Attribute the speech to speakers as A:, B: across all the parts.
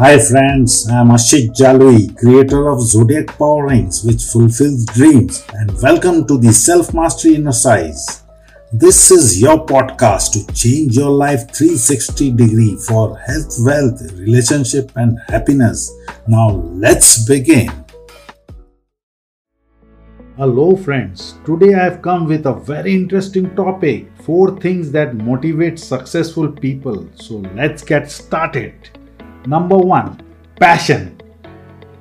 A: Hi friends, I am Ashik Jalui, creator of Zodiac Power Rings which fulfills dreams and welcome to the Self Mastery Size. This is your podcast to change your life 360 degree for health, wealth, relationship and happiness. Now let's begin. Hello friends, today I have come with a very interesting topic, 4 things that motivate successful people. So let's get started. Number 1. Passion.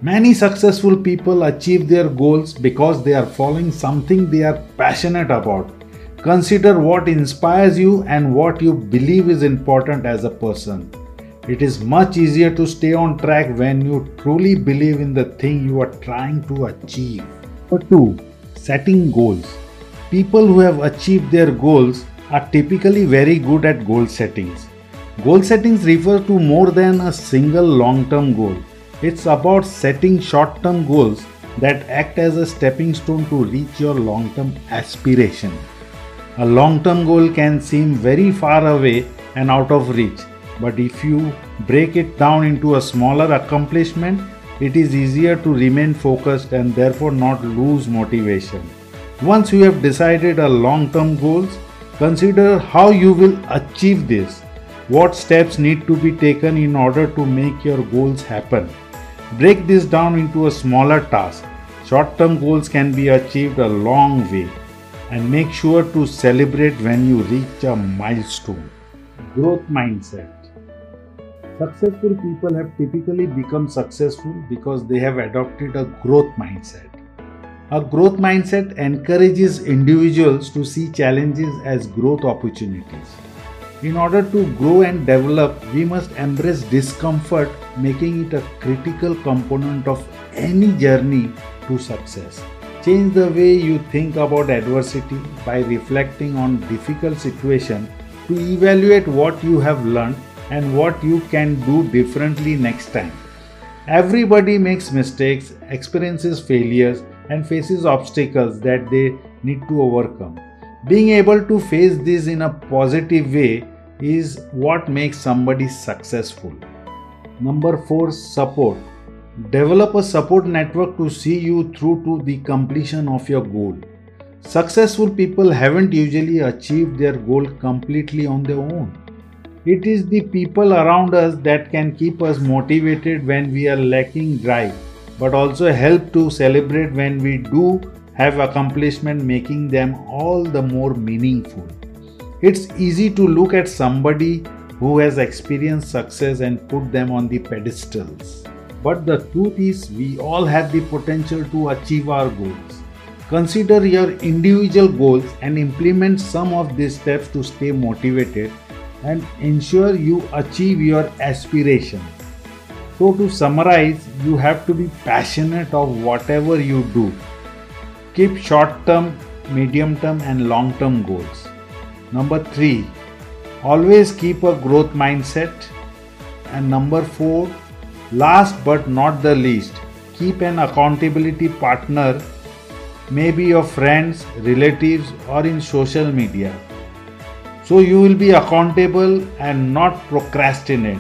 A: Many successful people achieve their goals because they are following something they are passionate about. Consider what inspires you and what you believe is important as a person. It is much easier to stay on track when you truly believe in the thing you are trying to achieve. Number 2 setting goals. People who have achieved their goals are typically very good at goal settings. Goal settings refer to more than a single long term goal. It's about setting short term goals that act as a stepping stone to reach your long term aspiration. A long term goal can seem very far away and out of reach, but if you break it down into a smaller accomplishment, it is easier to remain focused and therefore not lose motivation. Once you have decided a long term goals, consider how you will achieve this. What steps need to be taken in order to make your goals happen? Break this down into a smaller task. Short term goals can be achieved a long way and make sure to celebrate when you reach a milestone. Growth mindset Successful people have typically become successful because they have adopted a growth mindset. A growth mindset encourages individuals to see challenges as growth opportunities. In order to grow and develop, we must embrace discomfort, making it a critical component of any journey to success. Change the way you think about adversity by reflecting on difficult situations to evaluate what you have learned and what you can do differently next time. Everybody makes mistakes, experiences failures, and faces obstacles that they need to overcome. Being able to face this in a positive way is what makes somebody successful. Number 4 Support. Develop a support network to see you through to the completion of your goal. Successful people haven't usually achieved their goal completely on their own. It is the people around us that can keep us motivated when we are lacking drive, but also help to celebrate when we do have accomplishment, making them all the more meaningful. It's easy to look at somebody who has experienced success and put them on the pedestals. But the truth is, we all have the potential to achieve our goals. Consider your individual goals and implement some of these steps to stay motivated and ensure you achieve your aspirations. So, to summarize, you have to be passionate of whatever you do. Keep short term, medium term, and long term goals. Number three, always keep a growth mindset. And number four, last but not the least, keep an accountability partner, maybe your friends, relatives, or in social media so you will be accountable and not procrastinate.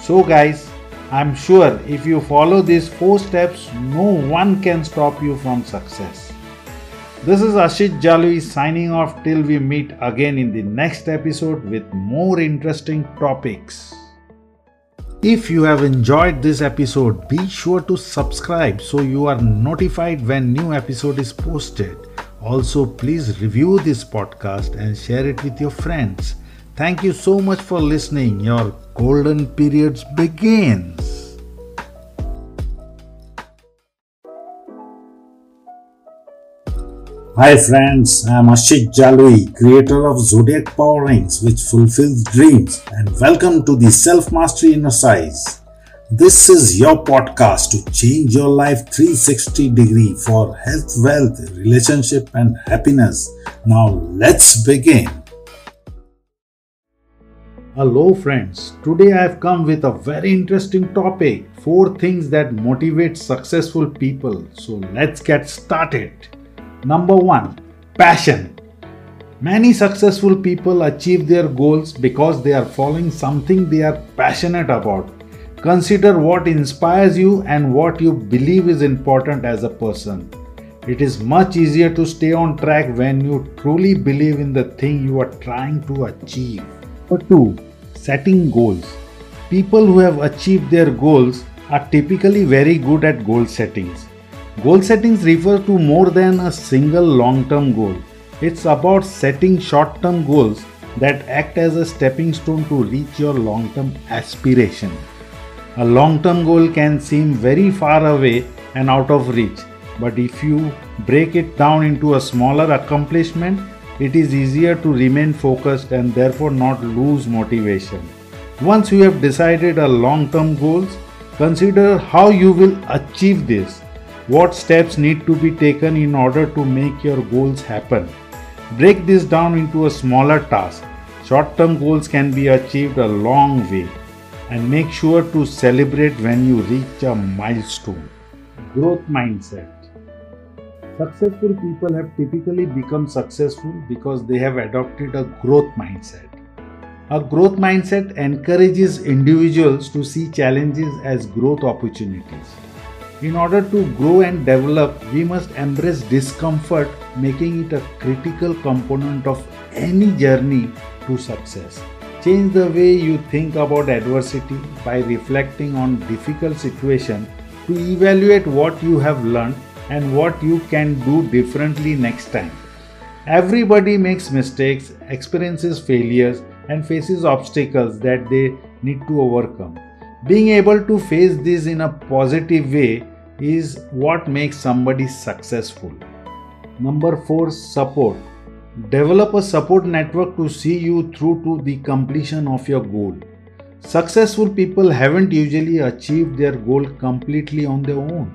A: So, guys, I'm sure if you follow these four steps, no one can stop you from success. This is Ashit Jalui signing off till we meet again in the next episode with more interesting topics. If you have enjoyed this episode, be sure to subscribe so you are notified when new episode is posted. Also, please review this podcast and share it with your friends. Thank you so much for listening. Your golden periods begins. Hi friends, I am Ashik Jalui, creator of Zodiac Power Rings which fulfills dreams and welcome to the Self Mastery Inner. This is your podcast to change your life 360 degree for health, wealth, relationship and happiness. Now let's begin. Hello friends, today I have come with a very interesting topic, 4 things that motivate successful people. So let's get started. Number 1, passion. Many successful people achieve their goals because they are following something they are passionate about Consider what inspires you and what you believe is important as a person. It is much easier to stay on track when you truly believe in the thing you are trying to achieve. Number 2. Setting goals. People who have achieved their goals are typically very good at goal settings. Goal settings refer to more than a single long term goal. It's about setting short term goals that act as a stepping stone to reach your long term aspiration. A long term goal can seem very far away and out of reach, but if you break it down into a smaller accomplishment, it is easier to remain focused and therefore not lose motivation. Once you have decided a long term goals, consider how you will achieve this. What steps need to be taken in order to make your goals happen? Break this down into a smaller task. Short term goals can be achieved a long way and make sure to celebrate when you reach a milestone. Growth mindset. Successful people have typically become successful because they have adopted a growth mindset. A growth mindset encourages individuals to see challenges as growth opportunities. In order to grow and develop, we must embrace discomfort, making it a critical component of any journey to success. Change the way you think about adversity by reflecting on difficult situations to evaluate what you have learned and what you can do differently next time. Everybody makes mistakes, experiences failures, and faces obstacles that they need to overcome. Being able to face this in a positive way is what makes somebody successful. Number 4 Support. Develop a support network to see you through to the completion of your goal. Successful people haven't usually achieved their goal completely on their own.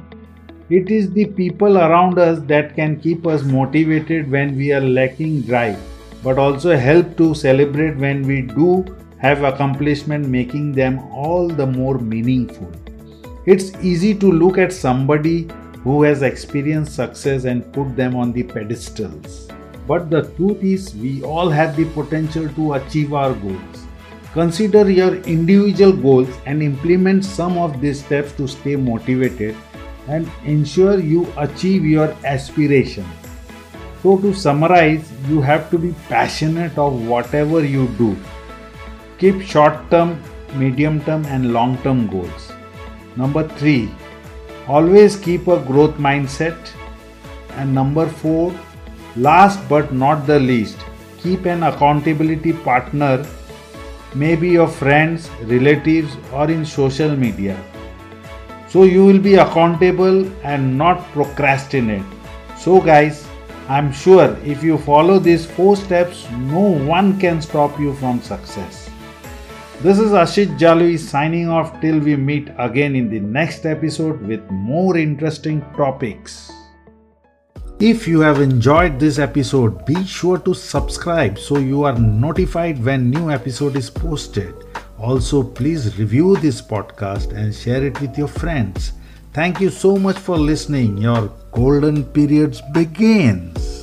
A: It is the people around us that can keep us motivated when we are lacking drive, but also help to celebrate when we do have accomplishment, making them all the more meaningful. It's easy to look at somebody who has experienced success and put them on the pedestals. But the truth is, we all have the potential to achieve our goals. Consider your individual goals and implement some of these steps to stay motivated and ensure you achieve your aspiration. So, to summarize, you have to be passionate of whatever you do. Keep short term, medium term, and long term goals. Number three, always keep a growth mindset. And number four, last but not the least, keep an accountability partner, maybe your friends, relatives, or in social media so you will be accountable and not procrastinate. So, guys, I'm sure if you follow these four steps, no one can stop you from success. This is Ashit Jalui signing off till we meet again in the next episode with more interesting topics. If you have enjoyed this episode, be sure to subscribe so you are notified when new episode is posted. Also, please review this podcast and share it with your friends. Thank you so much for listening. Your golden periods begins.